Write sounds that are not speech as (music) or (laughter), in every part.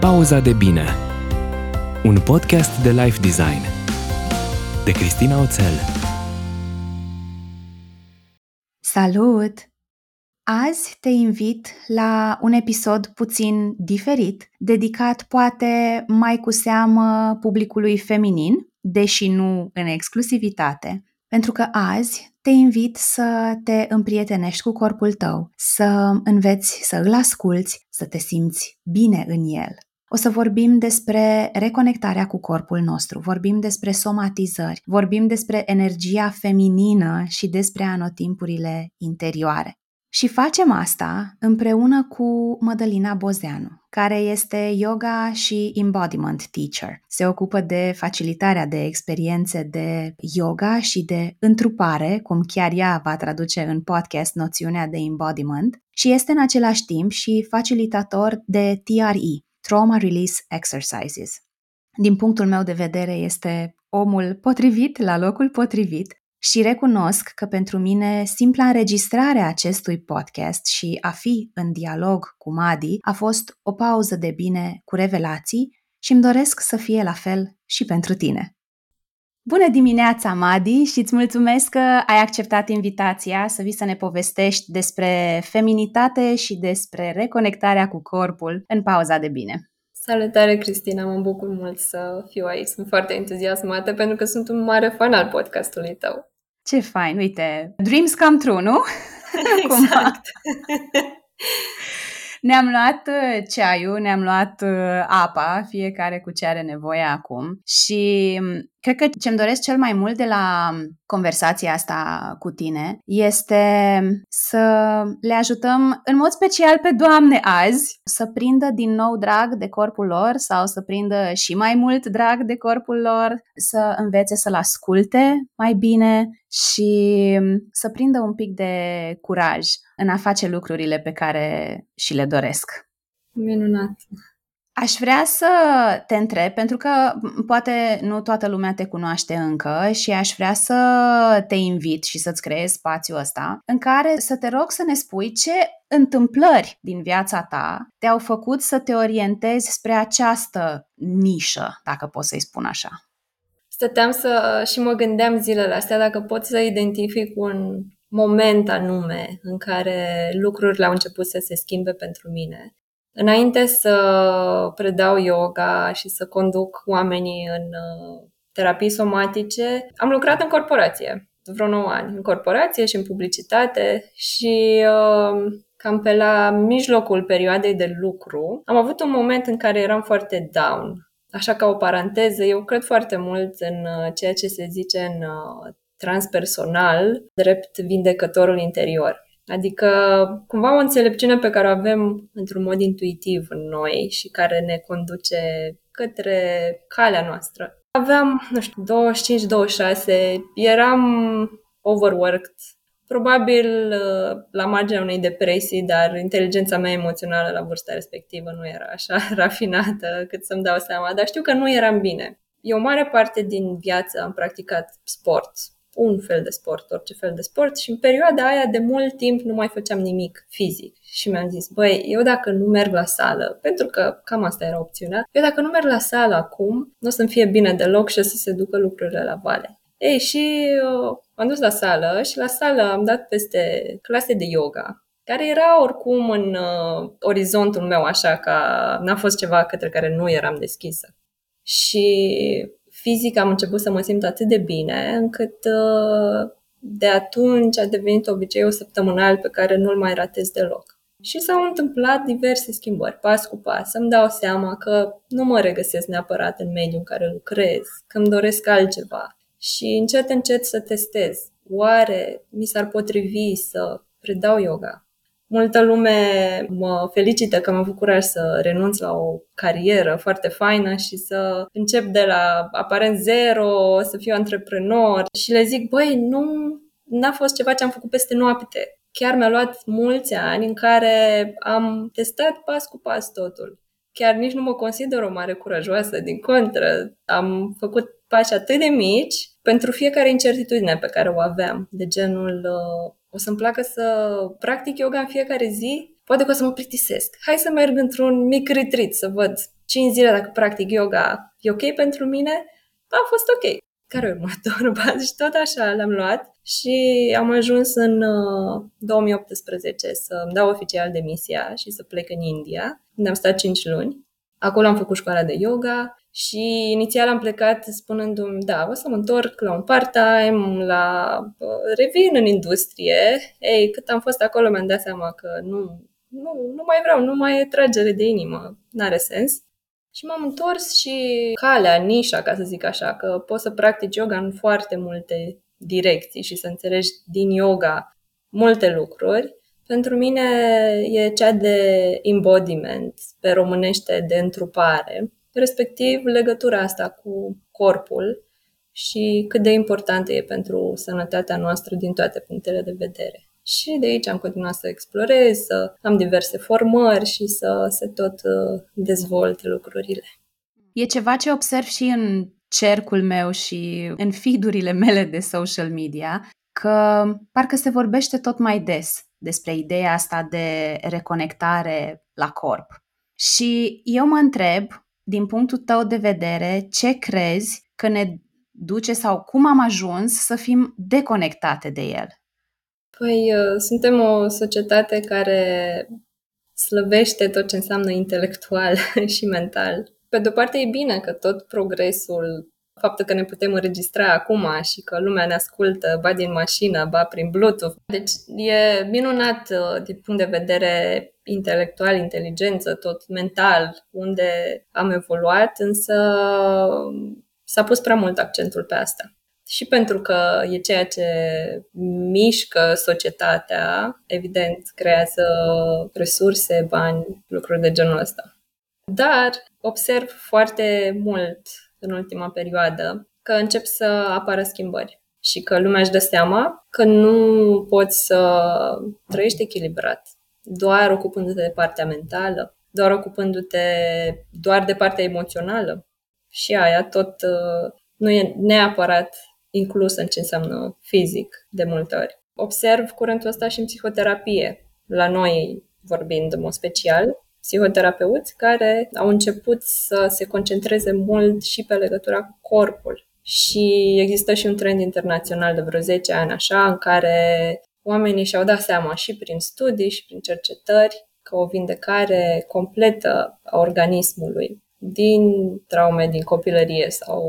Pauza de bine Un podcast de life design De Cristina Oțel Salut! Azi te invit la un episod puțin diferit, dedicat poate mai cu seamă publicului feminin, deși nu în exclusivitate, pentru că azi te invit să te împrietenești cu corpul tău, să înveți să îl asculți, să te simți bine în el. O să vorbim despre reconectarea cu corpul nostru, vorbim despre somatizări, vorbim despre energia feminină și despre anotimpurile interioare. Și facem asta împreună cu Mădălina Bozeanu, care este yoga și embodiment teacher. Se ocupă de facilitarea de experiențe de yoga și de întrupare, cum chiar ea va traduce în podcast noțiunea de embodiment, și este în același timp și facilitator de TRE, Trauma Release Exercises. Din punctul meu de vedere, este omul potrivit la locul potrivit și recunosc că pentru mine simpla înregistrare a acestui podcast și a fi în dialog cu Madi a fost o pauză de bine cu revelații și îmi doresc să fie la fel și pentru tine. Bună dimineața, Madi, și îți mulțumesc că ai acceptat invitația să vii să ne povestești despre feminitate și despre reconectarea cu corpul în pauza de bine. Salutare, Cristina! Mă bucur mult să fiu aici. Sunt foarte entuziasmată pentru că sunt un mare fan al podcastului tău. Ce fain! Uite, dreams come true, nu? (laughs) Exact. Ne-am luat uh, ceaiul, ne-am luat uh, apa, fiecare cu ce are nevoie acum și um, cred că ce-mi doresc cel mai mult de la conversația asta cu tine este să le ajutăm în mod special pe doamne azi să prindă din nou drag de corpul lor sau să prindă și mai mult drag de corpul lor, să învețe să-l asculte mai bine și um, să prindă un pic de curaj în a face lucrurile pe care și le doresc. Minunat! Aș vrea să te întreb, pentru că poate nu toată lumea te cunoaște încă și aș vrea să te invit și să-ți creezi spațiul ăsta în care să te rog să ne spui ce întâmplări din viața ta te-au făcut să te orientezi spre această nișă, dacă pot să-i spun așa. Stăteam să și mă gândeam zilele astea dacă pot să identific un moment anume în care lucrurile au început să se schimbe pentru mine. Înainte să predau yoga și să conduc oamenii în uh, terapii somatice, am lucrat în corporație vreo 9 ani, în corporație și în publicitate și uh, cam pe la mijlocul perioadei de lucru am avut un moment în care eram foarte down. Așa ca o paranteză, eu cred foarte mult în uh, ceea ce se zice în transpersonal, drept vindecătorul interior. Adică, cumva o înțelepciune pe care o avem într-un mod intuitiv în noi și care ne conduce către calea noastră. Aveam, nu știu, 25-26, eram overworked, probabil uh, la marginea unei depresii, dar inteligența mea emoțională la vârsta respectivă nu era așa (laughs) rafinată cât să-mi dau seama, dar știu că nu eram bine. Eu o mare parte din viață am practicat sport, un fel de sport, orice fel de sport și în perioada aia de mult timp nu mai făceam nimic fizic. Și mi-am zis, băi, eu dacă nu merg la sală, pentru că cam asta era opțiunea, eu dacă nu merg la sală acum, nu o să-mi fie bine deloc și o să se ducă lucrurile la vale. Ei, și uh, am dus la sală și la sală am dat peste clase de yoga, care era oricum în uh, orizontul meu, așa ca n-a fost ceva către care nu eram deschisă. Și fizic am început să mă simt atât de bine încât uh, de atunci a devenit obiceiul săptămânal pe care nu-l mai ratez deloc. Și s-au întâmplat diverse schimbări, pas cu pas. Să-mi dau seama că nu mă regăsesc neapărat în mediul în care lucrez, că îmi doresc altceva. Și încet, încet să testez. Oare mi s-ar potrivi să predau yoga? Multă lume mă felicită că am avut curaj să renunț la o carieră foarte faină și să încep de la aparent zero, să fiu antreprenor și le zic, băi, nu n-a fost ceva ce am făcut peste noapte. Chiar mi-a luat mulți ani în care am testat pas cu pas totul. Chiar nici nu mă consider o mare curajoasă, din contră. Am făcut pași atât de mici pentru fiecare incertitudine pe care o aveam, de genul uh, o să-mi placă să practic yoga în fiecare zi, poate că o să mă plictisesc. Hai să merg într-un mic retreat să văd 5 zile dacă practic yoga e ok pentru mine. A fost ok. Care e următorul pas? Și tot așa l-am luat și am ajuns în uh, 2018 să îmi dau oficial demisia și să plec în India, unde am stat 5 luni. Acolo am făcut școala de yoga și inițial am plecat spunându-mi, da, o să mă întorc la un part-time, la uh, revin în industrie. Ei, cât am fost acolo mi-am dat seama că nu, nu, nu mai vreau, nu mai e tragere de inimă, n-are sens. Și m-am întors și calea, nișa, ca să zic așa, că poți să practici yoga în foarte multe direcții și să înțelegi din yoga multe lucruri. Pentru mine e cea de embodiment, pe românește de întrupare, respectiv legătura asta cu corpul și cât de importantă e pentru sănătatea noastră din toate punctele de vedere. Și de aici am continuat să explorez, să am diverse formări și să se tot uh, dezvolte lucrurile. E ceva ce observ și în cercul meu și în feed mele de social media, că parcă se vorbește tot mai des despre ideea asta de reconectare la corp. Și eu mă întreb, din punctul tău de vedere, ce crezi că ne duce sau cum am ajuns să fim deconectate de el? Păi, uh, suntem o societate care slăvește tot ce înseamnă intelectual (laughs) și mental. Pe de-o parte e bine că tot progresul, faptul că ne putem înregistra acum și că lumea ne ascultă, ba din mașină, ba prin Bluetooth. Deci e minunat uh, din punct de vedere intelectual, inteligență, tot mental, unde am evoluat, însă s-a pus prea mult accentul pe asta și pentru că e ceea ce mișcă societatea, evident, creează resurse, bani, lucruri de genul ăsta. Dar observ foarte mult în ultima perioadă că încep să apară schimbări și că lumea își dă seama că nu poți să trăiești echilibrat doar ocupându-te de partea mentală, doar ocupându-te doar de partea emoțională. Și aia tot uh, nu e neapărat inclus în ce înseamnă fizic de multe ori. Observ curentul ăsta și în psihoterapie, la noi vorbind în mod special, psihoterapeuți care au început să se concentreze mult și pe legătura cu corpul. Și există și un trend internațional de vreo 10 ani așa, în care oamenii și-au dat seama și prin studii și prin cercetări că o vindecare completă a organismului din traume din copilărie sau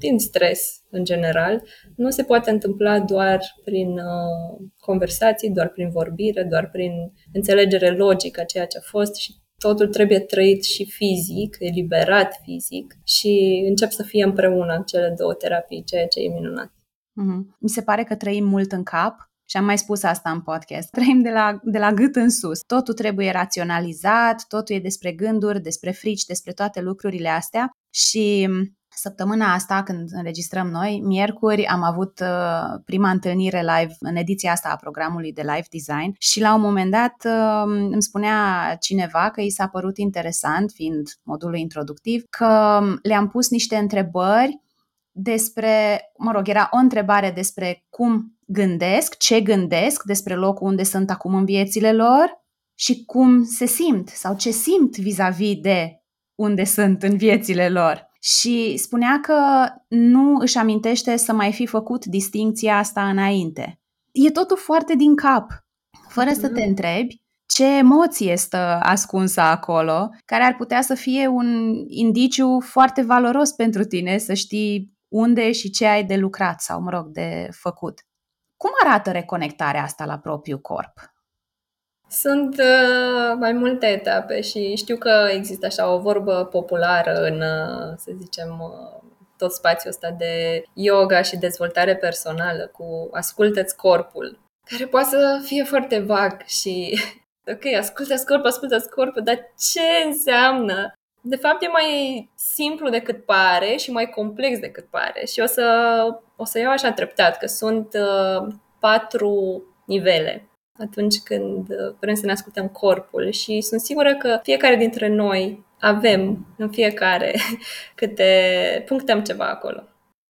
din stres în general, nu se poate întâmpla doar prin uh, conversații, doar prin vorbire, doar prin înțelegere logică a ceea ce a fost și totul trebuie trăit și fizic, eliberat fizic și încep să fie împreună cele două terapii, ceea ce e minunat. Mm-hmm. Mi se pare că trăim mult în cap și am mai spus asta în podcast. Trăim de la, de la gât în sus. Totul trebuie raționalizat, totul e despre gânduri, despre frici, despre toate lucrurile astea și Săptămâna asta, când înregistrăm noi, miercuri, am avut uh, prima întâlnire live în ediția asta a programului de live design și la un moment dat uh, îmi spunea cineva că i s-a părut interesant, fiind modulul introductiv, că le-am pus niște întrebări despre, mă rog, era o întrebare despre cum gândesc, ce gândesc, despre locul unde sunt acum în viețile lor și cum se simt sau ce simt vis-a-vis de unde sunt în viețile lor și spunea că nu își amintește să mai fi făcut distinția asta înainte. E totul foarte din cap, fără să te mm. întrebi ce emoție este ascunsă acolo, care ar putea să fie un indiciu foarte valoros pentru tine să știi unde și ce ai de lucrat sau, mă rog, de făcut. Cum arată reconectarea asta la propriul corp? Sunt uh, mai multe etape și știu că există așa o vorbă populară în, uh, să zicem, uh, tot spațiul ăsta de yoga și dezvoltare personală cu ascultă-ți corpul, care poate să fie foarte vag și (laughs) ok, ascultă-ți corpul, ascultă-ți corpul, dar ce înseamnă? De fapt e mai simplu decât pare și mai complex decât pare și o să, o să iau așa treptat, că sunt uh, patru nivele atunci când uh, vrem să ne ascultăm corpul și sunt sigură că fiecare dintre noi avem în fiecare (laughs) câte punctăm ceva acolo.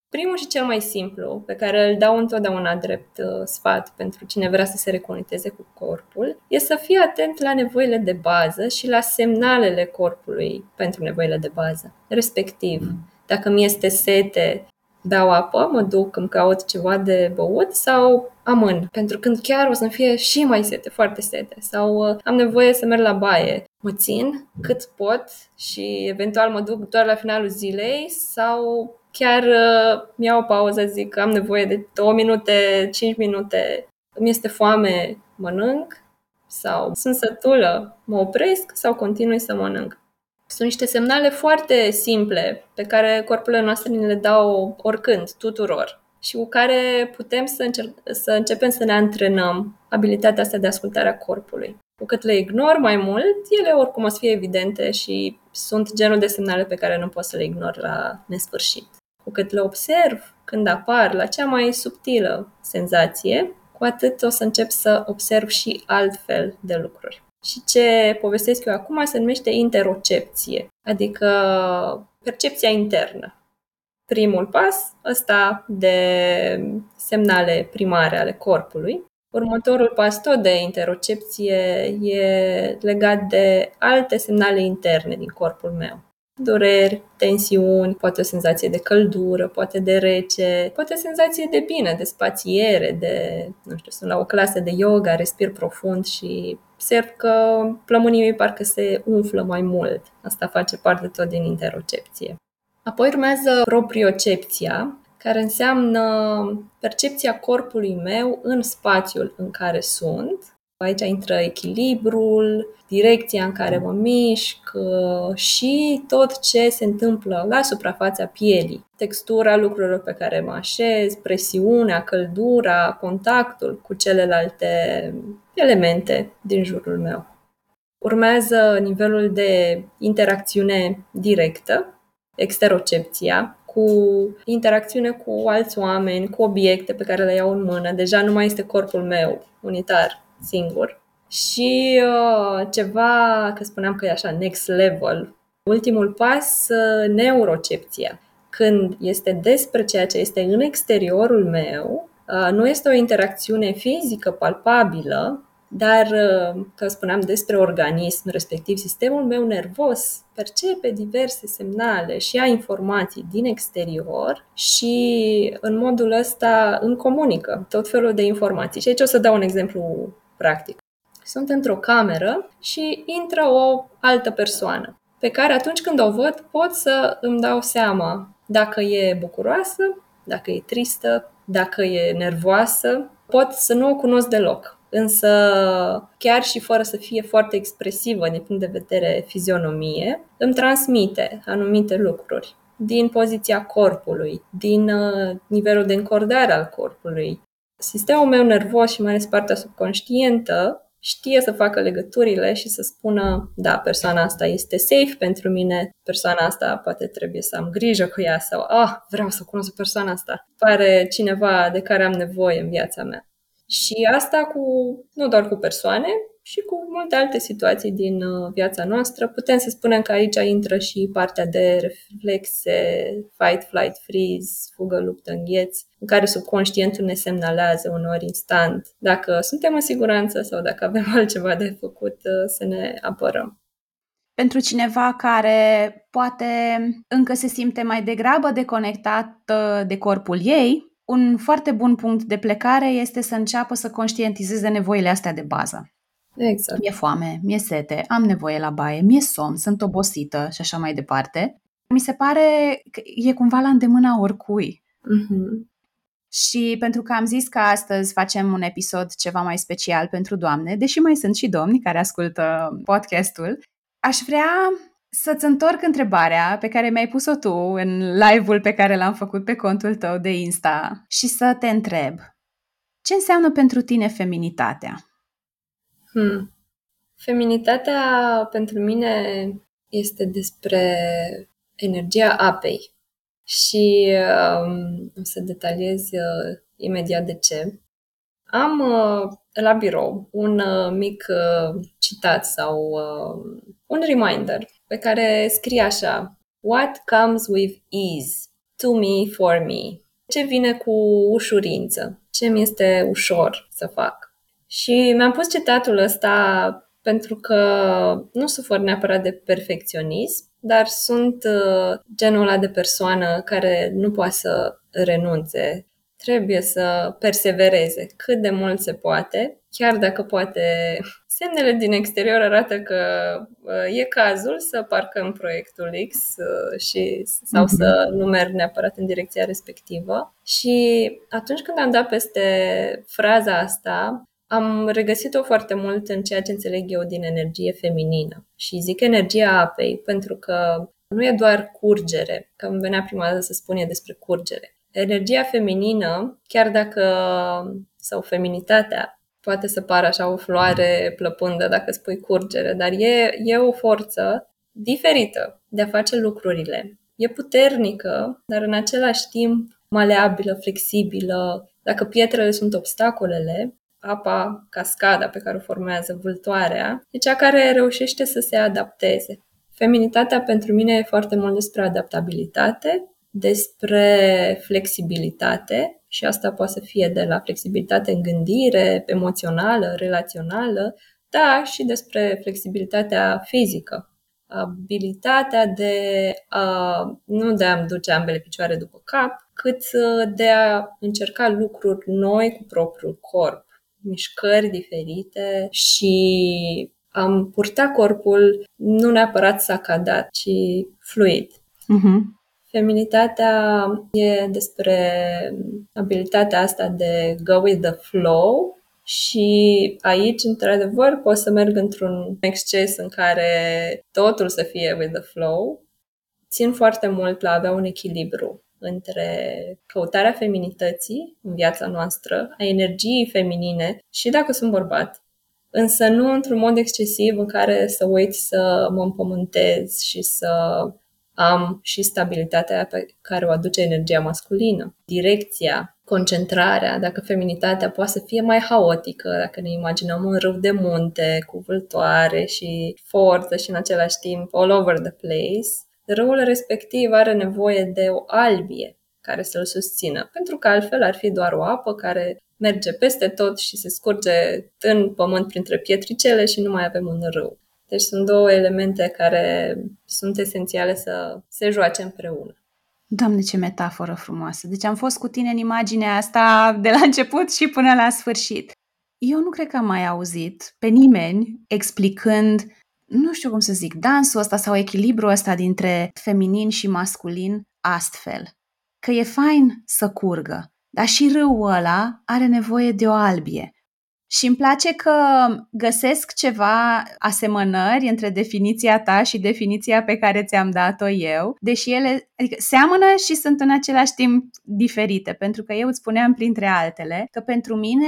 Primul și cel mai simplu, pe care îl dau întotdeauna drept uh, sfat pentru cine vrea să se reconecteze cu corpul, e să fii atent la nevoile de bază și la semnalele corpului pentru nevoile de bază. Respectiv, dacă mi este sete, beau apă, mă duc, îmi caut ceva de băut sau amân, pentru când chiar o să-mi fie și mai sete, foarte sete, sau uh, am nevoie să merg la baie. Mă țin cât pot și eventual mă duc doar la finalul zilei sau chiar uh, mi-au o pauză, zic că am nevoie de 2 minute, 5 minute, îmi este foame, mănânc sau sunt sătulă, mă opresc sau continui să mănânc. Sunt niște semnale foarte simple pe care corpurile noastre ne le dau oricând, tuturor și cu care putem să, încerc- să începem să ne antrenăm abilitatea asta de ascultare a corpului. Cu cât le ignor mai mult, ele oricum o să fie evidente și sunt genul de semnale pe care nu pot să le ignor la nesfârșit. Cu cât le observ când apar la cea mai subtilă senzație, cu atât o să încep să observ și altfel de lucruri. Și ce povestesc eu acum se numește interocepție, adică percepția internă. Primul pas, ăsta de semnale primare ale corpului. Următorul pas tot de interocepție e legat de alte semnale interne din corpul meu dureri, tensiuni, poate o senzație de căldură, poate de rece, poate o senzație de bine, de spațiere, de, nu știu, sunt la o clasă de yoga, respir profund și observ că plămânii mei parcă se umflă mai mult. Asta face parte tot din interocepție. Apoi urmează propriocepția, care înseamnă percepția corpului meu în spațiul în care sunt Aici intră echilibrul, direcția în care mă mișc uh, și tot ce se întâmplă la suprafața pielii. Textura lucrurilor pe care mă așez, presiunea, căldura, contactul cu celelalte elemente din jurul meu. Urmează nivelul de interacțiune directă, exterocepția, cu interacțiune cu alți oameni, cu obiecte pe care le iau în mână. Deja nu mai este corpul meu unitar, singur. Și uh, ceva, că spuneam că e așa, next level, ultimul pas, uh, neurocepția. Când este despre ceea ce este în exteriorul meu, uh, nu este o interacțiune fizică palpabilă, dar, uh, că spuneam despre organism, respectiv sistemul meu nervos, percepe diverse semnale și ia informații din exterior și în modul ăsta îmi comunică tot felul de informații. Și aici o să dau un exemplu practic. Sunt într-o cameră și intră o altă persoană pe care atunci când o văd pot să îmi dau seama dacă e bucuroasă, dacă e tristă, dacă e nervoasă. Pot să nu o cunosc deloc. Însă, chiar și fără să fie foarte expresivă din punct de vedere fizionomie, îmi transmite anumite lucruri din poziția corpului, din uh, nivelul de încordare al corpului, Sistemul meu nervos și mai ales partea subconștientă știe să facă legăturile și să spună, da, persoana asta este safe pentru mine, persoana asta poate trebuie să am grijă cu ea sau, ah, vreau să cunosc persoana asta. Pare cineva de care am nevoie în viața mea. Și asta cu, nu doar cu persoane, și cu multe alte situații din uh, viața noastră. Putem să spunem că aici intră și partea de reflexe, fight, flight, freeze, fugă, luptă, îngheț, în care subconștientul ne semnalează unor instant dacă suntem în siguranță sau dacă avem (laughs) altceva de făcut uh, să ne apărăm. Pentru cineva care poate încă se simte mai degrabă deconectat de corpul ei, un foarte bun punct de plecare este să înceapă să conștientizeze nevoile astea de bază. Exact. Mi-e foame, mi-e sete, am nevoie la baie, mi-e somn, sunt obosită și așa mai departe. Mi se pare că e cumva la îndemâna oricui. Mm-hmm. Și pentru că am zis că astăzi facem un episod ceva mai special pentru doamne, deși mai sunt și domni care ascultă podcastul, aș vrea să-ți întorc întrebarea pe care mi-ai pus-o tu în live-ul pe care l-am făcut pe contul tău de Insta și să te întreb ce înseamnă pentru tine feminitatea? Hmm. Feminitatea pentru mine este despre energia apei și um, o să detaliez uh, imediat de ce. Am uh, la birou un uh, mic uh, citat sau uh, un reminder pe care scrie așa What comes with ease to me, for me. Ce vine cu ușurință? Ce mi este ușor să fac? Și mi-am pus citatul ăsta pentru că nu sufăr neapărat de perfecționism, dar sunt uh, genul ăla de persoană care nu poate să renunțe. Trebuie să persevereze cât de mult se poate, chiar dacă poate (laughs) semnele din exterior arată că uh, e cazul să parcăm proiectul X uh, și, sau mm-hmm. să nu merg neapărat în direcția respectivă. Și atunci când am dat peste fraza asta, am regăsit-o foarte mult în ceea ce înțeleg eu din energie feminină. Și zic energia apei pentru că nu e doar curgere, că îmi venea prima dată să spun e despre curgere. Energia feminină, chiar dacă, sau feminitatea, poate să pară așa o floare plăpândă dacă spui curgere, dar e, e o forță diferită de a face lucrurile. E puternică, dar în același timp maleabilă, flexibilă. Dacă pietrele sunt obstacolele, apa, cascada pe care o formează vâltoarea, e cea care reușește să se adapteze. Feminitatea pentru mine e foarte mult despre adaptabilitate, despre flexibilitate și asta poate să fie de la flexibilitate în gândire, emoțională, relațională, dar și despre flexibilitatea fizică. Abilitatea de a, nu de a-mi duce ambele picioare după cap, cât de a încerca lucruri noi cu propriul corp mișcări diferite și am purtat corpul nu neapărat sacadat, ci fluid. Uh-huh. Feminitatea e despre abilitatea asta de go with the flow și aici, într-adevăr, pot să merg într-un exces în care totul să fie with the flow. Țin foarte mult la a avea un echilibru între căutarea feminității în viața noastră, a energiei feminine și dacă sunt bărbat, însă nu într-un mod excesiv în care să uit să mă împământez și să am și stabilitatea pe care o aduce energia masculină, direcția, concentrarea, dacă feminitatea poate să fie mai haotică, dacă ne imaginăm un râu de munte cu vâltoare și forță și în același timp all over the place, râul respectiv are nevoie de o albie care să-l susțină, pentru că altfel ar fi doar o apă care merge peste tot și se scurge în pământ printre pietricele și nu mai avem un râu. Deci sunt două elemente care sunt esențiale să se joace împreună. Doamne, ce metaforă frumoasă! Deci am fost cu tine în imaginea asta de la început și până la sfârșit. Eu nu cred că am mai auzit pe nimeni explicând nu știu cum să zic, dansul ăsta sau echilibrul ăsta dintre feminin și masculin astfel. Că e fain să curgă, dar și râul ăla are nevoie de o albie. Și îmi place că găsesc ceva asemănări între definiția ta și definiția pe care ți-am dat-o eu, deși ele adică, seamănă și sunt în același timp diferite, pentru că eu îți spuneam printre altele că pentru mine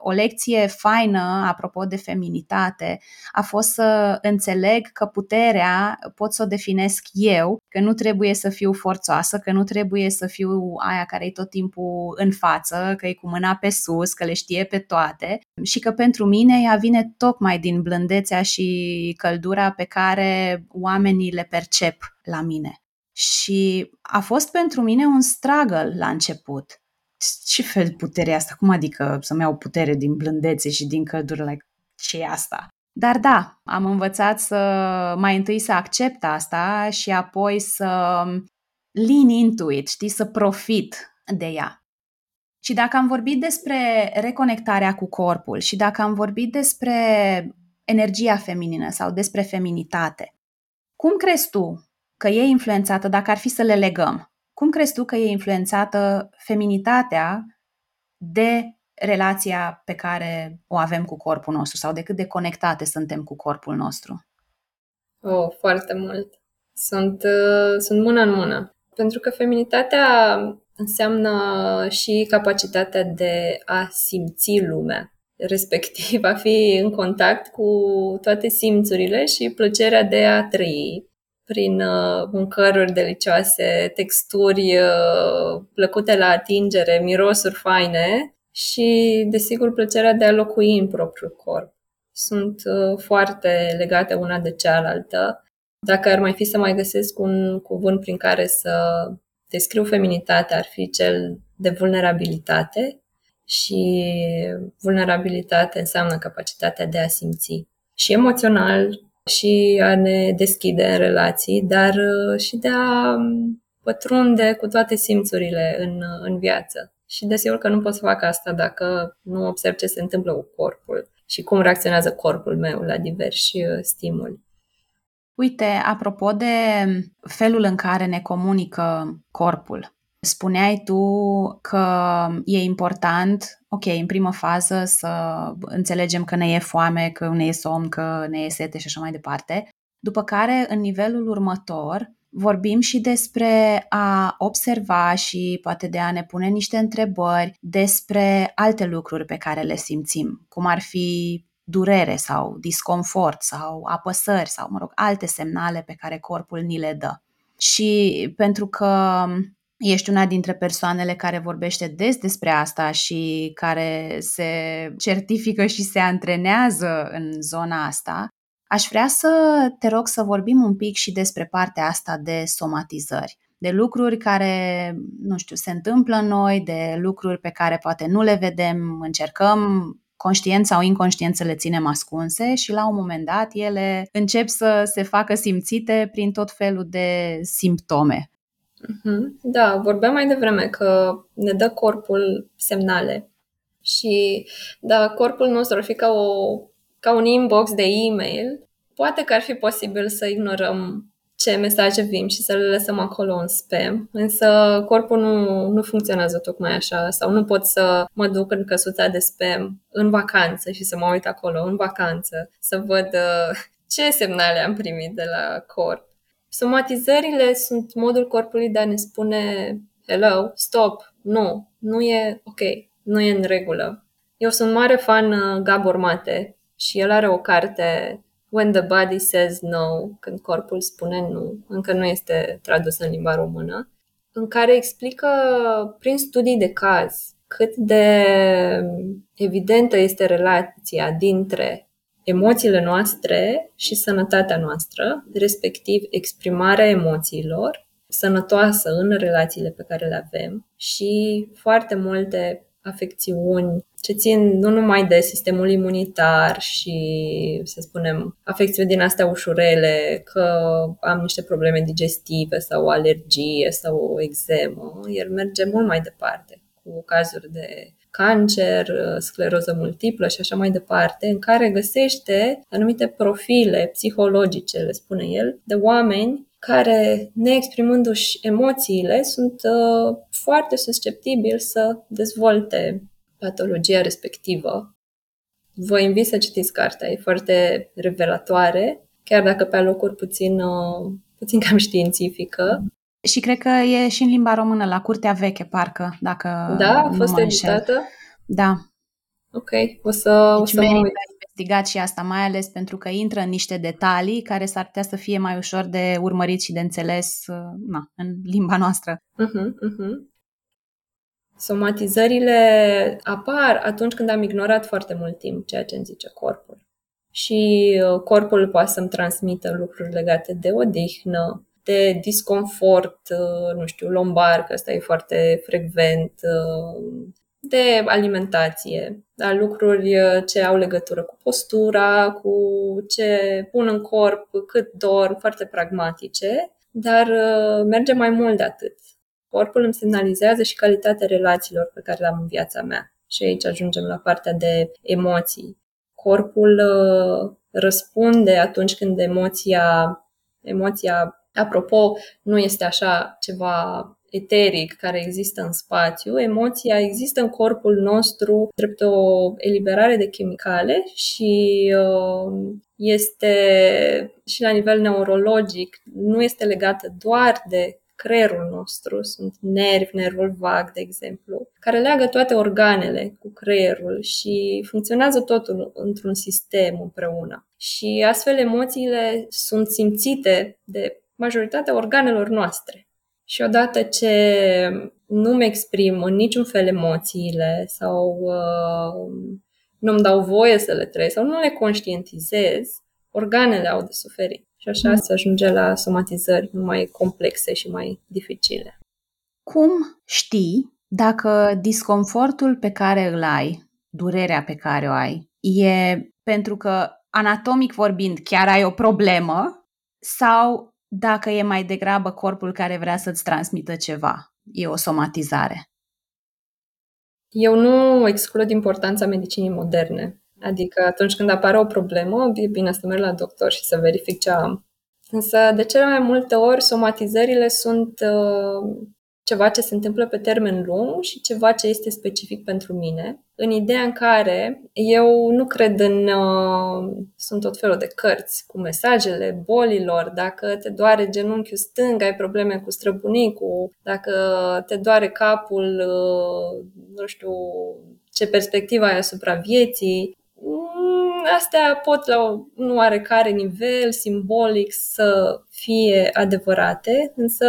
o lecție faină, apropo de feminitate, a fost să înțeleg că puterea pot să o definesc eu, că nu trebuie să fiu forțoasă, că nu trebuie să fiu aia care e tot timpul în față, că e cu mâna pe sus, că le știe pe toate și că pentru mine ea vine tocmai din blândețea și căldura pe care oamenii le percep la mine. Și a fost pentru mine un struggle la început ce fel de putere e asta? Cum adică să-mi iau putere din blândețe și din căldură? Like, ce e asta? Dar da, am învățat să mai întâi să accept asta și apoi să lean into it, știi, să profit de ea. Și dacă am vorbit despre reconectarea cu corpul și dacă am vorbit despre energia feminină sau despre feminitate, cum crezi tu că e influențată dacă ar fi să le legăm? Cum crezi tu că e influențată feminitatea de relația pe care o avem cu corpul nostru sau de cât de conectate suntem cu corpul nostru? Oh, foarte mult. Sunt, uh, sunt mână în mână. Pentru că feminitatea înseamnă și capacitatea de a simți lumea, respectiv a fi în contact cu toate simțurile și plăcerea de a trăi prin uh, mâncăruri delicioase, texturi uh, plăcute la atingere, mirosuri faine și, desigur, plăcerea de a locui în propriul corp. Sunt uh, foarte legate una de cealaltă. Dacă ar mai fi să mai găsesc un cuvânt prin care să descriu feminitatea ar fi cel de vulnerabilitate și vulnerabilitate înseamnă capacitatea de a simți și emoțional și a ne deschide în relații, dar uh, și de a um, pătrunde cu toate simțurile în, uh, în viață. Și desigur că nu pot să fac asta dacă nu observ ce se întâmplă cu corpul și cum reacționează corpul meu la diversi uh, stimuli. Uite, apropo de felul în care ne comunică corpul, spuneai tu că e important, ok, în primă fază să înțelegem că ne e foame, că ne e somn, că ne e sete și așa mai departe, după care, în nivelul următor, vorbim și despre a observa și poate de a ne pune niște întrebări despre alte lucruri pe care le simțim, cum ar fi durere sau disconfort sau apăsări sau, mă rog, alte semnale pe care corpul ni le dă. Și pentru că ești una dintre persoanele care vorbește des despre asta și care se certifică și se antrenează în zona asta, aș vrea să te rog să vorbim un pic și despre partea asta de somatizări de lucruri care, nu știu, se întâmplă în noi, de lucruri pe care poate nu le vedem, încercăm conștient sau inconștient să le ținem ascunse și la un moment dat ele încep să se facă simțite prin tot felul de simptome. Mhm. Da, vorbeam mai devreme că ne dă corpul semnale și da, corpul nostru ar fi ca, o, ca un inbox de e-mail, poate că ar fi posibil să ignorăm ce mesaje vin și să le lăsăm acolo în spam, însă corpul nu, nu funcționează tocmai așa sau nu pot să mă duc în căsuța de spam în vacanță și să mă uit acolo în vacanță, să văd uh, ce semnale am primit de la corp. Somatizările sunt modul corpului de a ne spune hello, stop, nu, nu e ok, nu e în regulă. Eu sunt mare fan uh, Gabor Mate și el are o carte When the body says no, când corpul spune nu, încă nu este tradus în limba română, în care explică prin studii de caz cât de evidentă este relația dintre emoțiile noastre și sănătatea noastră, respectiv exprimarea emoțiilor sănătoasă în relațiile pe care le avem și foarte multe afecțiuni ce țin nu numai de sistemul imunitar și, să spunem, afecțiuni din astea ușurele, că am niște probleme digestive sau o alergie sau o exemă, el merge mult mai departe cu cazuri de cancer, scleroză multiplă și așa mai departe, în care găsește anumite profile psihologice, le spune el, de oameni care, neexprimându-și emoțiile, sunt uh, foarte susceptibili să dezvolte patologia respectivă. Vă invit să citiți cartea, e foarte revelatoare, chiar dacă pe alocuri puțin, uh, puțin cam științifică. Și cred că e și în limba română, la Curtea Veche, parcă, dacă Da, a fost editată? Da. Ok, o să, deci o să mă uit investigat și asta, mai ales pentru că intră în niște detalii care s-ar putea să fie mai ușor de urmărit și de înțeles uh, na, în limba noastră. Uh-huh, uh-huh. Somatizările apar atunci când am ignorat foarte mult timp ceea ce îmi zice corpul. Și uh, corpul poate să-mi transmită lucruri legate de odihnă, de disconfort, uh, nu știu, lombar, că ăsta e foarte frecvent, de alimentație, da, lucruri uh, ce au legătură cu postura, cu ce pun în corp, cât dorm, foarte pragmatice, dar uh, merge mai mult de atât. Corpul îmi semnalizează și calitatea relațiilor pe care le am în viața mea. Și aici ajungem la partea de emoții. Corpul uh, răspunde atunci când emoția, emoția, apropo, nu este așa ceva eteric care există în spațiu, emoția există în corpul nostru drept o eliberare de chimicale și uh, este și la nivel neurologic, nu este legată doar de creierul nostru, sunt nervi, nervul vag, de exemplu, care leagă toate organele cu creierul și funcționează totul într-un sistem împreună. Și astfel emoțiile sunt simțite de majoritatea organelor noastre. Și odată ce nu-mi exprim în niciun fel emoțiile sau uh, nu-mi dau voie să le trăiesc sau nu le conștientizez, organele au de suferit. Și așa mm. se ajunge la somatizări mai complexe și mai dificile. cum știi dacă disconfortul pe care îl ai, durerea pe care o ai, e pentru că anatomic vorbind chiar ai o problemă sau dacă e mai degrabă corpul care vrea să-ți transmită ceva, e o somatizare? Eu nu exclud importanța medicinii moderne. Adică atunci când apare o problemă, e bine să merg la doctor și să verific ce am. Însă, de cele mai multe ori, somatizările sunt uh, ceva ce se întâmplă pe termen lung și ceva ce este specific pentru mine, în ideea în care eu nu cred în... Uh, sunt tot felul de cărți cu mesajele bolilor, dacă te doare genunchiul stâng, ai probleme cu străbunicul, dacă te doare capul, uh, nu știu ce perspectivă ai asupra vieții astea pot la un oarecare nivel simbolic să fie adevărate, însă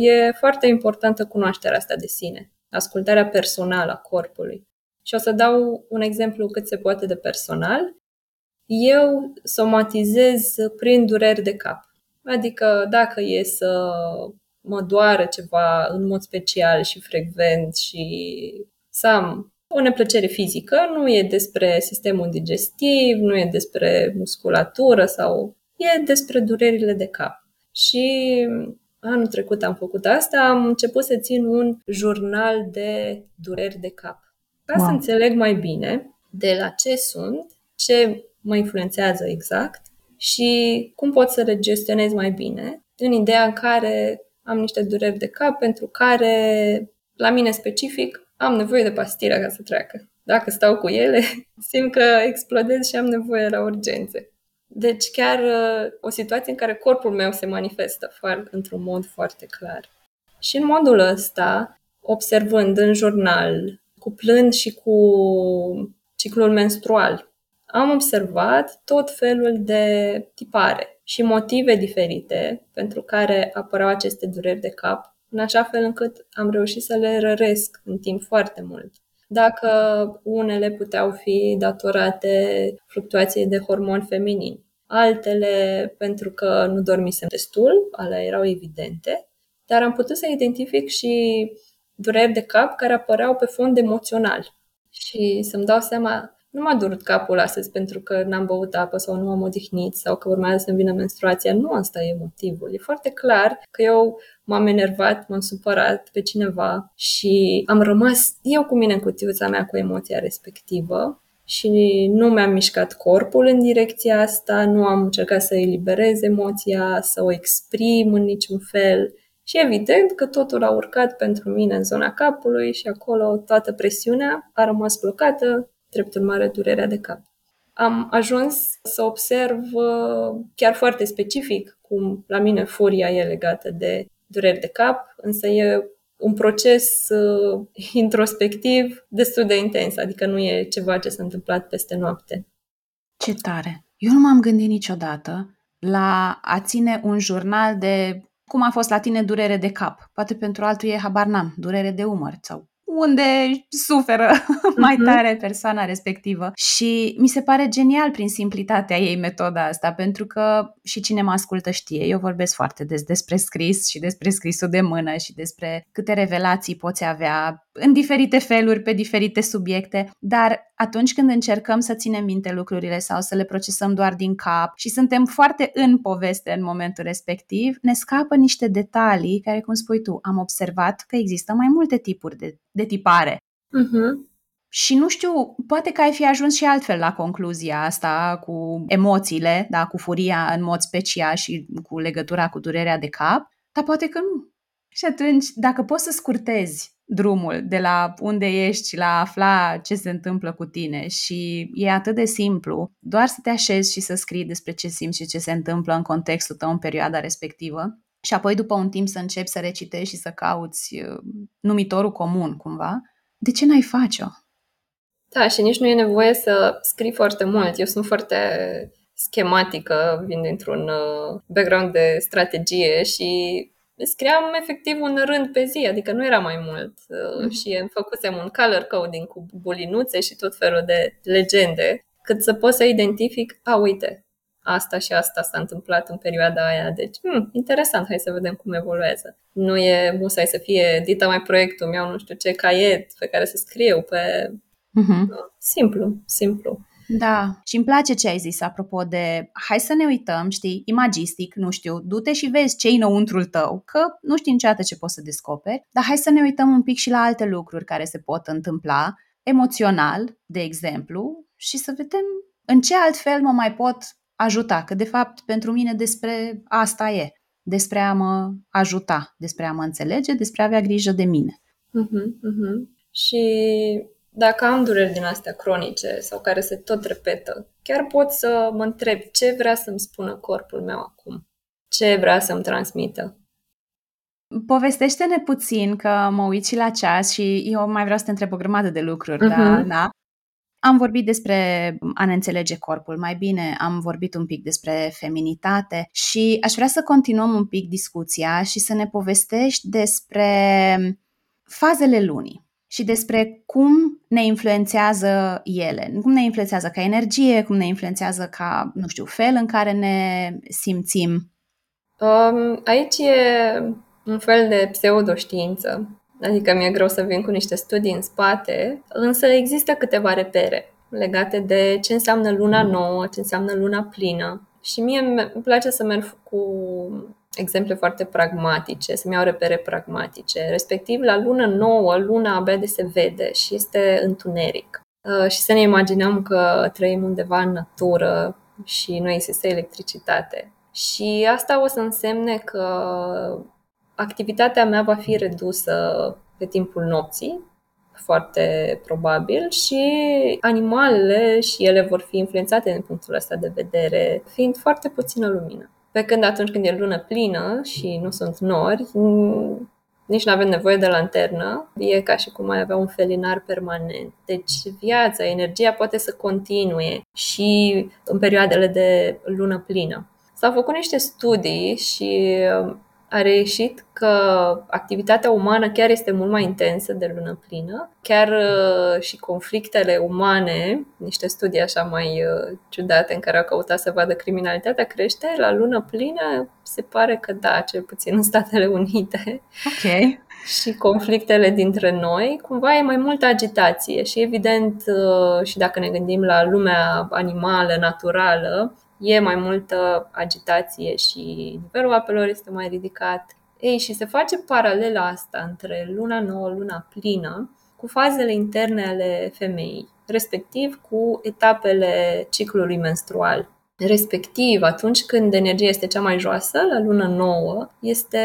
e foarte importantă cunoașterea asta de sine, ascultarea personală a corpului. Și o să dau un exemplu cât se poate de personal. Eu somatizez prin dureri de cap. Adică dacă e să mă doară ceva în mod special și frecvent și să am o neplăcere fizică nu e despre sistemul digestiv, nu e despre musculatură sau e despre durerile de cap. Și anul trecut am făcut asta, am început să țin un jurnal de dureri de cap. Ca wow. să înțeleg mai bine de la ce sunt, ce mă influențează exact și cum pot să le gestionez mai bine, în ideea în care am niște dureri de cap pentru care, la mine specific, am nevoie de pastile ca să treacă. Dacă stau cu ele, (laughs) simt că explodez și am nevoie la urgențe. Deci chiar uh, o situație în care corpul meu se manifestă foarte, într-un mod foarte clar. Și în modul ăsta, observând în jurnal, cuplând și cu ciclul menstrual, am observat tot felul de tipare și motive diferite pentru care apăreau aceste dureri de cap în așa fel încât am reușit să le răresc în timp foarte mult. Dacă unele puteau fi datorate fluctuației de hormoni feminini, altele pentru că nu dormisem destul, alea erau evidente, dar am putut să identific și dureri de cap care apăreau pe fond emoțional și să-mi dau seama nu m-a durut capul astăzi pentru că n-am băut apă sau nu am odihnit sau că urmează să-mi vină menstruația. Nu asta e motivul. E foarte clar că eu m-am enervat, m-am supărat pe cineva și am rămas eu cu mine în cutiuța mea cu emoția respectivă și nu mi-am mișcat corpul în direcția asta, nu am încercat să eliberez emoția, să o exprim în niciun fel. Și evident că totul a urcat pentru mine în zona capului și acolo toată presiunea a rămas blocată, drept urmare durerea de cap. Am ajuns să observ uh, chiar foarte specific cum la mine furia e legată de dureri de cap, însă e un proces uh, (laughs) introspectiv destul de intens, adică nu e ceva ce s-a întâmplat peste noapte. Ce tare! Eu nu m-am gândit niciodată la a ține un jurnal de cum a fost la tine durere de cap. Poate pentru altul e habar n-am, durere de umăr sau unde suferă (laughs) mai mhm. tare persoana respectivă. Și mi se pare genial prin simplitatea ei metoda asta, pentru că și cine mă ascultă știe, eu vorbesc foarte des despre scris și despre scrisul de mână și despre câte revelații poți avea în diferite feluri, pe diferite subiecte, dar atunci când încercăm să ținem minte lucrurile sau să le procesăm doar din cap și suntem foarte în poveste în momentul respectiv, ne scapă niște detalii care, cum spui tu, am observat că există mai multe tipuri de, de tipare. Uh-huh. Și nu știu, poate că ai fi ajuns și altfel la concluzia asta cu emoțiile, da, cu furia în mod special și cu legătura cu durerea de cap, dar poate că nu. Și atunci, dacă poți să scurtezi drumul de la unde ești și la a afla ce se întâmplă cu tine și e atât de simplu, doar să te așezi și să scrii despre ce simți și ce se întâmplă în contextul tău în perioada respectivă și apoi după un timp să începi să recitești și să cauți uh, numitorul comun cumva, de ce n-ai face-o? Da, și nici nu e nevoie să scrii foarte mult. Eu sunt foarte schematică, vin dintr-un uh, background de strategie și scriam efectiv un rând pe zi, adică nu era mai mult. Mm-hmm. Și îmi făcusem un color coding cu bulinuțe și tot felul de legende, cât să pot să identific, a, uite, asta și asta s-a întâmplat în perioada aia, deci, hmm, interesant, hai să vedem cum evoluează. Nu e musai să fie, dita mai proiectul, mi-au nu știu ce caiet pe care să scriu, pe... Uh-huh. Simplu, simplu. Da, și îmi place ce ai zis apropo de hai să ne uităm, știi, imagistic, nu știu, du-te și vezi ce-i înăuntrul tău, că nu știi niciodată ce poți să descoperi, dar hai să ne uităm un pic și la alte lucruri care se pot întâmpla, emoțional, de exemplu, și să vedem în ce alt fel mă mai pot ajuta, că de fapt pentru mine despre asta e, despre a mă ajuta, despre a mă înțelege, despre a avea grijă de mine. Uh-huh, uh-huh. Și dacă am dureri din astea cronice sau care se tot repetă, chiar pot să mă întreb ce vrea să-mi spună corpul meu acum, ce vrea să-mi transmită. Povestește-ne puțin că mă uit și la ceas și eu mai vreau să te întreb o grămadă de lucruri, uh-huh. da, da? Am vorbit despre a ne înțelege corpul mai bine, am vorbit un pic despre feminitate și aș vrea să continuăm un pic discuția și să ne povestești despre fazele lunii și despre cum ne influențează ele, cum ne influențează ca energie, cum ne influențează ca, nu știu, fel în care ne simțim. Um, aici e un fel de pseudoștiință, adică mi-e greu să vin cu niște studii în spate, însă există câteva repere legate de ce înseamnă luna nouă, ce înseamnă luna plină. Și mie îmi place să merg cu exemple foarte pragmatice, să-mi iau repere pragmatice. Respectiv, la lună nouă, luna abia de se vede și este întuneric. Uh, și să ne imaginăm că trăim undeva în natură și nu există electricitate. Și asta o să însemne că activitatea mea va fi redusă pe timpul nopții, foarte probabil, și animalele și ele vor fi influențate din punctul ăsta de vedere, fiind foarte puțină lumină. Pe când atunci când e lună plină și nu sunt nori, nici nu avem nevoie de lanternă, e ca și cum ai avea un felinar permanent. Deci viața, energia poate să continue și în perioadele de lună plină. S-au făcut niște studii și a reieșit că activitatea umană chiar este mult mai intensă de lună plină. Chiar uh, și conflictele umane, niște studii așa mai uh, ciudate în care au căutat să vadă criminalitatea crește, la lună plină se pare că da, cel puțin în Statele Unite. Ok. și conflictele dintre noi, cumva e mai multă agitație și evident uh, și dacă ne gândim la lumea animală, naturală, e mai multă agitație și nivelul apelor este mai ridicat. Ei, și se face paralela asta între luna nouă, luna plină, cu fazele interne ale femeii, respectiv cu etapele ciclului menstrual. Respectiv, atunci când energia este cea mai joasă, la lună nouă, este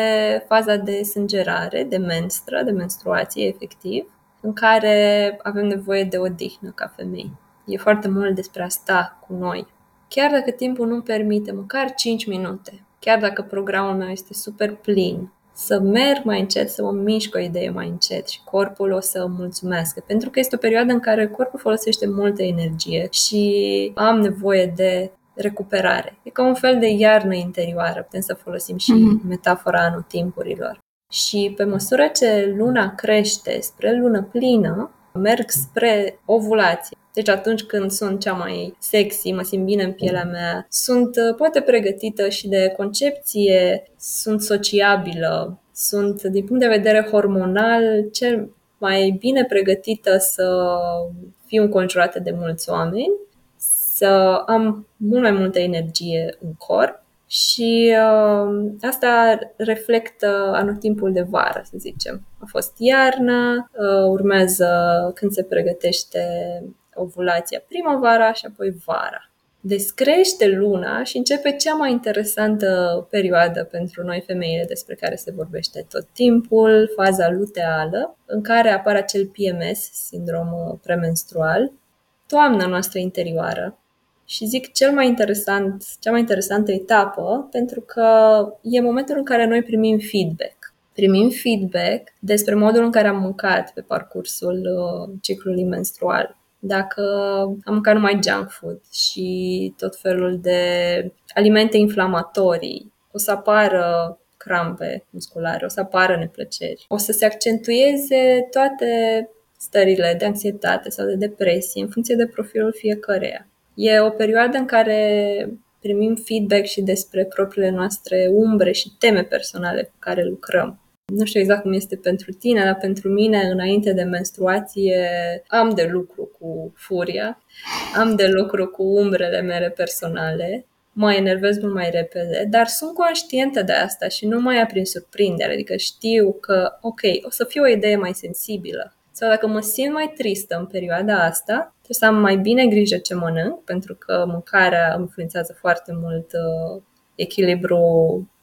faza de sângerare, de menstră, de menstruație, efectiv, în care avem nevoie de odihnă ca femei. E foarte mult despre a sta cu noi, chiar dacă timpul nu-mi permite, măcar 5 minute, chiar dacă programul meu este super plin, să merg mai încet, să mă mișc o idee mai încet și corpul o să mulțumească. Pentru că este o perioadă în care corpul folosește multă energie și am nevoie de recuperare. E ca un fel de iarnă interioară, putem să folosim și mm-hmm. metafora anotimpurilor. Și pe măsură ce luna crește spre lună plină, merg spre ovulație. Deci atunci când sunt cea mai sexy, mă simt bine în pielea mea, sunt uh, poate pregătită și de concepție, sunt sociabilă, sunt din punct de vedere hormonal cel mai bine pregătită să fiu înconjurată de mulți oameni, să am mult mai multă energie în corp și uh, asta reflectă anotimpul de vară, să zicem. A fost iarnă, uh, urmează când se pregătește ovulația primăvara și apoi vara. Descrește luna și începe cea mai interesantă perioadă pentru noi femeile despre care se vorbește tot timpul, faza luteală, în care apare acel PMS, sindromul premenstrual, toamna noastră interioară, și zic cel mai interesant, cea mai interesantă etapă, pentru că e momentul în care noi primim feedback. Primim feedback despre modul în care am mâncat pe parcursul uh, ciclului menstrual. Dacă am mâncat numai junk food și tot felul de alimente inflamatorii, o să apară crampe musculare, o să apară neplăceri, o să se accentueze toate stările de anxietate sau de depresie în funcție de profilul fiecăreia. E o perioadă în care primim feedback și despre propriile noastre umbre și teme personale cu care lucrăm. Nu știu exact cum este pentru tine, dar pentru mine, înainte de menstruație, am de lucru cu furia, am de lucru cu umbrele mele personale, mă enervez mult mai repede, dar sunt conștientă de asta și nu mai ia prin surprindere, adică știu că, ok, o să fie o idee mai sensibilă. Sau dacă mă simt mai tristă în perioada asta, trebuie să am mai bine grijă ce mănânc, pentru că mâncarea influențează foarte mult uh, echilibru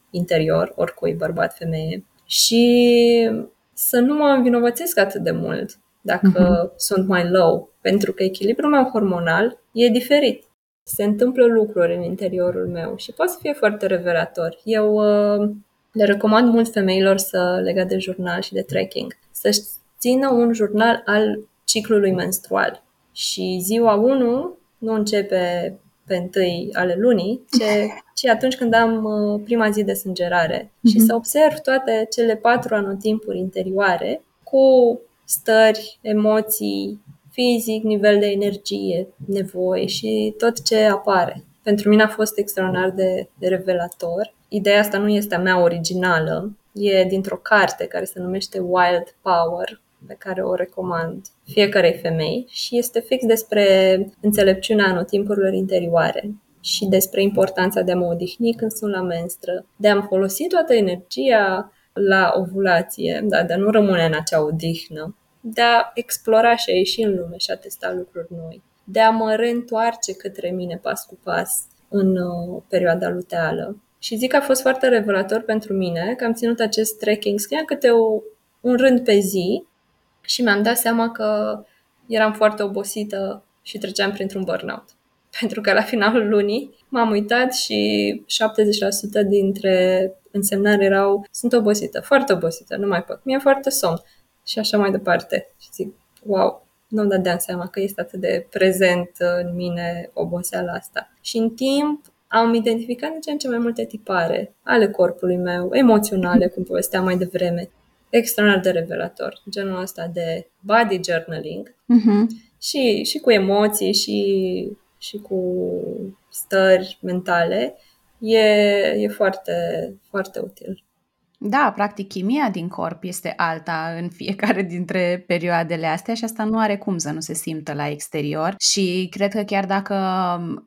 interior, oricui bărbat, femeie și să nu mă învinovățesc atât de mult dacă uh-huh. sunt mai low, pentru că echilibrul meu hormonal e diferit. Se întâmplă lucruri în interiorul meu și poate să fie foarte revelator. Eu uh, le recomand mult femeilor să legat de jurnal și de tracking, să țină un jurnal al ciclului menstrual. Și ziua 1 nu începe pe întâi ale lunii, ce, (laughs) ci atunci când am uh, prima zi de sângerare. Mm-hmm. Și mhm. să observ toate cele patru anotimpuri interioare cu stări, emoții, fizic, nivel de energie, nevoi și tot ce apare. Pentru mine a fost extraordinar de, de revelator. Ideea asta nu este a mea originală, e dintr-o carte care se numește Wild Power, pe care o recomand fiecarei femei și este fix despre înțelepciunea anotimpurilor interioare și despre importanța de a mă odihni când sunt la menstră, de a-mi folosi toată energia la ovulație, da, de a nu rămâne în acea odihnă, de a explora și a ieși în lume și a testa lucruri noi, de a mă reîntoarce către mine pas cu pas în uh, perioada luteală. Și zic că a fost foarte revelator pentru mine că am ținut acest trekking, scriam câte o, un rând pe zi și mi-am dat seama că eram foarte obosită și treceam printr-un burnout. (laughs) Pentru că la finalul lunii m-am uitat și 70% dintre însemnări erau sunt obosită, foarte obosită, nu mai pot, mi-e foarte somn și așa mai departe. Și zic, wow, nu-mi dădeam seama că este atât de prezent în mine oboseala asta. Și în timp am identificat din ce în ce mai multe tipare ale corpului meu, emoționale, cum povesteam mai devreme, extraordinar de revelator. Genul ăsta de body journaling uh-huh. și, și cu emoții și, și cu stări mentale e, e foarte, foarte util. Da, practic chimia din corp este alta în fiecare dintre perioadele astea și asta nu are cum să nu se simtă la exterior. Și cred că chiar dacă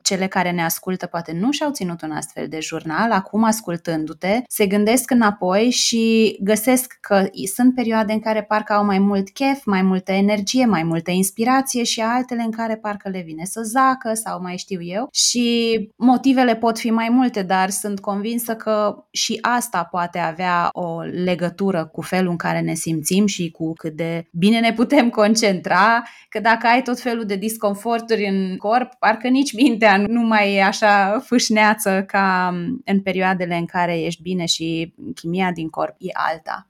cele care ne ascultă poate nu și-au ținut un astfel de jurnal, acum ascultându-te, se gândesc înapoi și găsesc că sunt perioade în care parcă au mai mult chef, mai multă energie, mai multă inspirație și altele în care parcă le vine să zacă sau mai știu eu. Și motivele pot fi mai multe, dar sunt convinsă că și asta poate avea o legătură cu felul în care ne simțim și cu cât de bine ne putem concentra, că dacă ai tot felul de disconforturi în corp, parcă nici mintea nu mai e așa fâșneață ca în perioadele în care ești bine și chimia din corp e alta.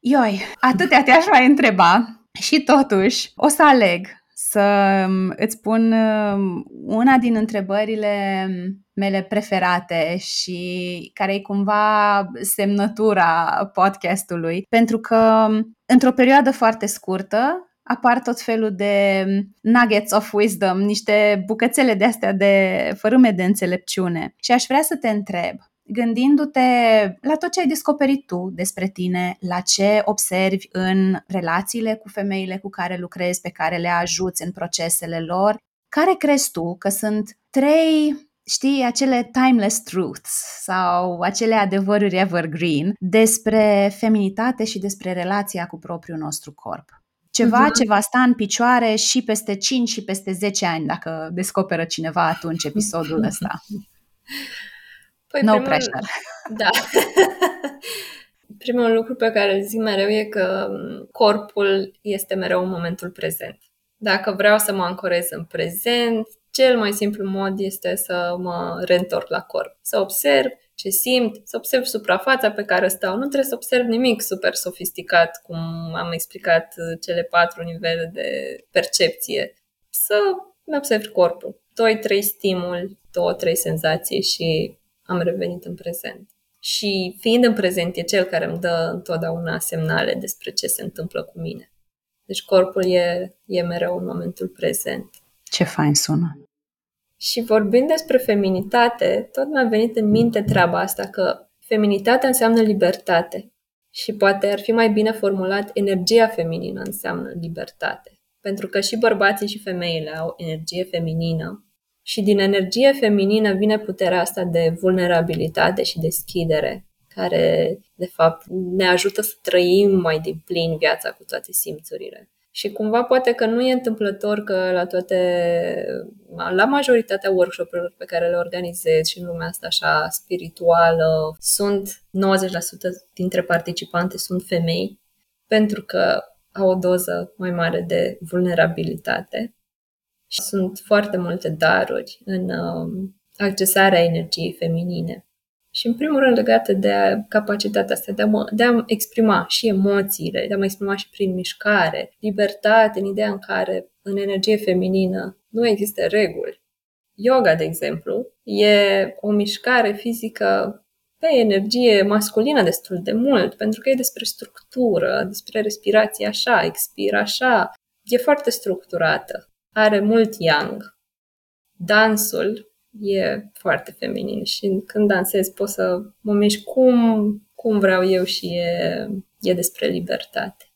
Ioi, atâtea te-aș mai întreba și totuși o să aleg să um, îți spun um, una din întrebările mele preferate și care e cumva semnătura podcastului, pentru că um, într-o perioadă foarte scurtă apar tot felul de nuggets of wisdom, niște bucățele de astea de fărâme de înțelepciune. Și aș vrea să te întreb, gândindu-te la tot ce ai descoperit tu despre tine, la ce observi în relațiile cu femeile cu care lucrezi, pe care le ajuți în procesele lor, care crezi tu că sunt trei știi, acele timeless truths sau acele adevăruri evergreen despre feminitate și despre relația cu propriul nostru corp. Ceva uh-huh. ce va sta în picioare și peste 5 și peste 10 ani, dacă descoperă cineva atunci episodul ăsta. (laughs) Păi no primul, pressure. (laughs) Da. (laughs) primul lucru pe care îl zic mereu e că corpul este mereu în momentul prezent. Dacă vreau să mă ancorez în prezent, cel mai simplu mod este să mă reîntorc la corp. Să observ ce simt, să observ suprafața pe care stau. Nu trebuie să observ nimic super sofisticat, cum am explicat cele patru nivele de percepție. Să mi observ corpul. Doi, trei stimuli, două, trei senzații și am revenit în prezent. Și fiind în prezent e cel care îmi dă întotdeauna semnale despre ce se întâmplă cu mine. Deci corpul e, e mereu în momentul prezent. Ce fain sună! Și vorbind despre feminitate, tot mi-a venit în minte treaba asta că feminitatea înseamnă libertate și poate ar fi mai bine formulat energia feminină înseamnă libertate. Pentru că și bărbații și femeile au energie feminină și din energie feminină vine puterea asta de vulnerabilitate și deschidere, care, de fapt, ne ajută să trăim mai din plin viața cu toate simțurile. Și cumva poate că nu e întâmplător că la toate, la majoritatea workshop-urilor pe care le organizez și în lumea asta așa spirituală, sunt 90% dintre participante sunt femei, pentru că au o doză mai mare de vulnerabilitate. Și sunt foarte multe daruri în uh, accesarea energiei feminine. Și în primul rând legată de capacitatea asta de a, mă, de a exprima și emoțiile, de a mă exprima și prin mișcare, libertate în ideea în care în energie feminină nu există reguli. Yoga, de exemplu, e o mișcare fizică pe energie masculină destul de mult, pentru că e despre structură, despre respirație așa, expir așa. E foarte structurată. Are mult yang. Dansul e foarte feminin și când dansez pot să mă mișc cum, cum vreau eu și e, e despre libertate.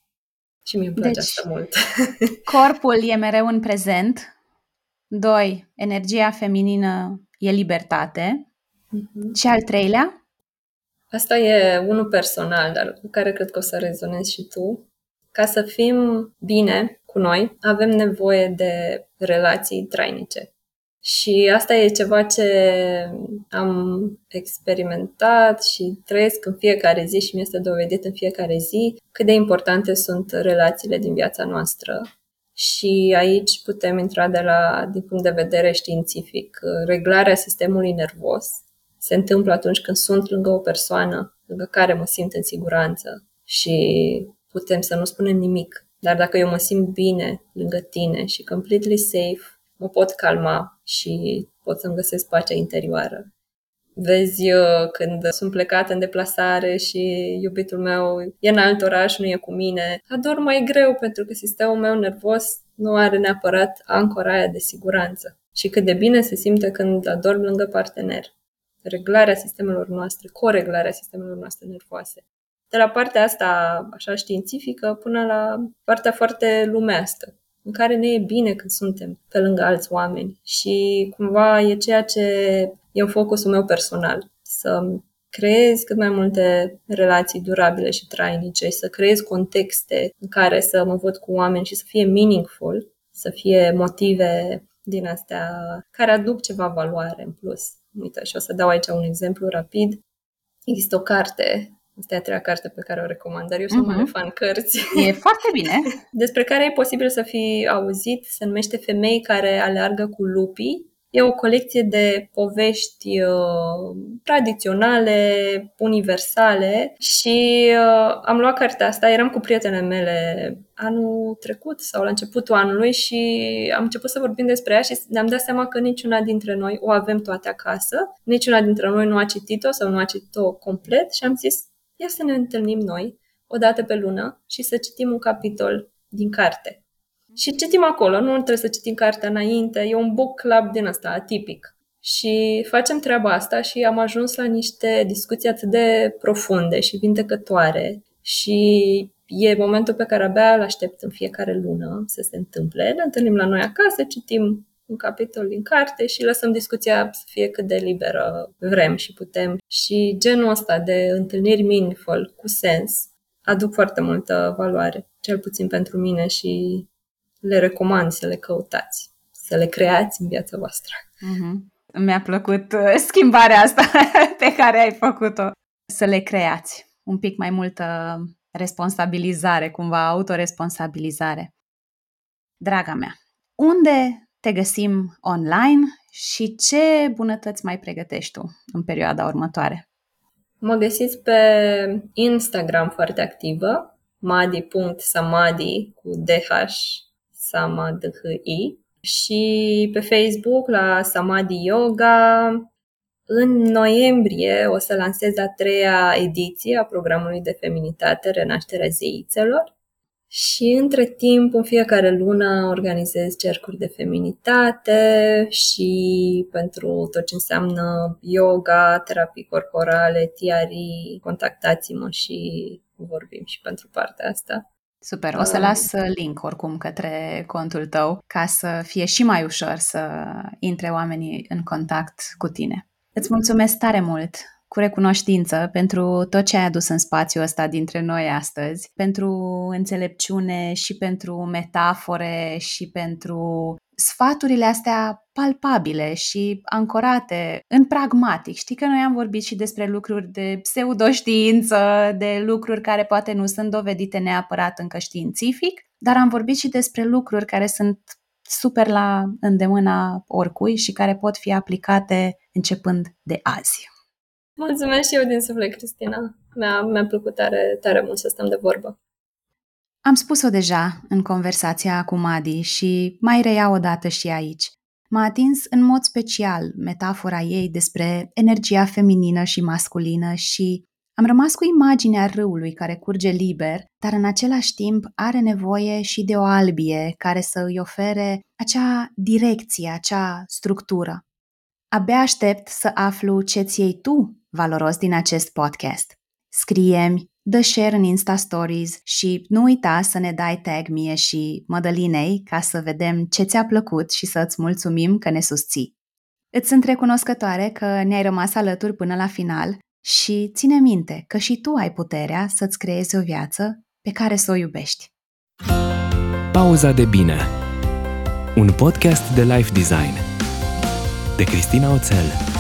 Și mi-e place deci, asta mult. (laughs) (laughs) corpul e mereu în prezent. Doi, energia feminină e libertate. Uh-huh. Și al treilea? Asta e unul personal, dar cu care cred că o să rezonezi și tu. Ca să fim bine cu noi, avem nevoie de relații trainice. Și asta e ceva ce am experimentat și trăiesc în fiecare zi și mi este dovedit în fiecare zi cât de importante sunt relațiile din viața noastră. Și aici putem intra de la, din punct de vedere științific. Reglarea sistemului nervos se întâmplă atunci când sunt lângă o persoană lângă care mă simt în siguranță și putem să nu spunem nimic. Dar dacă eu mă simt bine lângă tine și completely safe, mă pot calma și pot să-mi găsesc pacea interioară. Vezi, eu, când sunt plecată în deplasare și iubitul meu e în alt oraș, nu e cu mine, ador mai greu pentru că sistemul meu nervos nu are neapărat ancora aia de siguranță. Și cât de bine se simte când adorm lângă partener. Reglarea sistemelor noastre, coreglarea sistemelor noastre nervoase. De la partea asta așa științifică până la partea foarte lumească în care ne e bine când suntem pe lângă alți oameni și cumva e ceea ce e în focusul meu personal, să creez cât mai multe relații durabile și trainice și să creez contexte în care să mă văd cu oameni și să fie meaningful, să fie motive din astea care aduc ceva valoare în plus. Uite, și o să dau aici un exemplu rapid. Există o carte Asta e a treia carte pe care o recomand, dar eu sunt uh-huh. mare fan cărți. E foarte bine. (laughs) Despre care e posibil să fi auzit, se numește Femei care aleargă cu lupii. E o colecție de povești uh, tradiționale, universale și uh, am luat cartea asta, eram cu prietenele mele anul trecut sau la începutul anului și am început să vorbim despre ea și ne-am dat seama că niciuna dintre noi o avem toate acasă, niciuna dintre noi nu a citit-o sau nu a citit-o complet și am zis ia să ne întâlnim noi o dată pe lună și să citim un capitol din carte. Și citim acolo, nu trebuie să citim cartea înainte, e un book club din asta, atipic. Și facem treaba asta și am ajuns la niște discuții atât de profunde și vindecătoare și e momentul pe care abia îl aștept în fiecare lună să se întâmple. Ne întâlnim la noi acasă, citim un capitol din carte și lăsăm discuția să fie cât de liberă vrem și putem. Și genul ăsta de întâlniri meaningful, cu sens, aduc foarte multă valoare, cel puțin pentru mine și le recomand să le căutați, să le creați în viața voastră. Mm-hmm. Mi-a plăcut uh, schimbarea asta (laughs) pe care ai făcut-o. Să le creați un pic mai multă responsabilizare, cumva autoresponsabilizare. Draga mea, unde te găsim online și ce bunătăți mai pregătești tu în perioada următoare? Mă găsiți pe Instagram foarte activă, madi.samadi cu DH samadhi și pe Facebook la Samadhi Yoga. În noiembrie o să lansez a treia ediție a programului de feminitate Renașterea Zeițelor Și între timp, în fiecare lună, organizez cercuri de feminitate și pentru tot ce înseamnă yoga, terapii corporale, tiari, contactați-mă și vorbim și pentru partea asta. Super, o să las link oricum către contul tău ca să fie și mai ușor să intre oamenii în contact cu tine. Îți mulțumesc tare mult cu recunoștință pentru tot ce ai adus în spațiul ăsta dintre noi astăzi, pentru înțelepciune și pentru metafore și pentru sfaturile astea palpabile și ancorate în pragmatic. Știi că noi am vorbit și despre lucruri de pseudoștiință, de lucruri care poate nu sunt dovedite neapărat încă științific, dar am vorbit și despre lucruri care sunt super la îndemâna oricui și care pot fi aplicate începând de azi. Mulțumesc și eu din suflet, Cristina. Mi-a, mi-a plăcut tare, tare mult să stăm de vorbă. Am spus-o deja în conversația cu Madi și mai reiau o dată și aici. M-a atins în mod special metafora ei despre energia feminină și masculină și am rămas cu imaginea râului care curge liber, dar în același timp are nevoie și de o albie care să îi ofere acea direcție, acea structură. Abia aștept să aflu ce-ți iei tu valoros din acest podcast. Scrie-mi, dă share în Insta Stories și nu uita să ne dai tag mie și Mădălinei ca să vedem ce ți-a plăcut și să îți mulțumim că ne susții. Îți sunt recunoscătoare că ne-ai rămas alături până la final și ține minte că și tu ai puterea să-ți creezi o viață pe care să o iubești. Pauza de bine Un podcast de life design de Cristina Oțel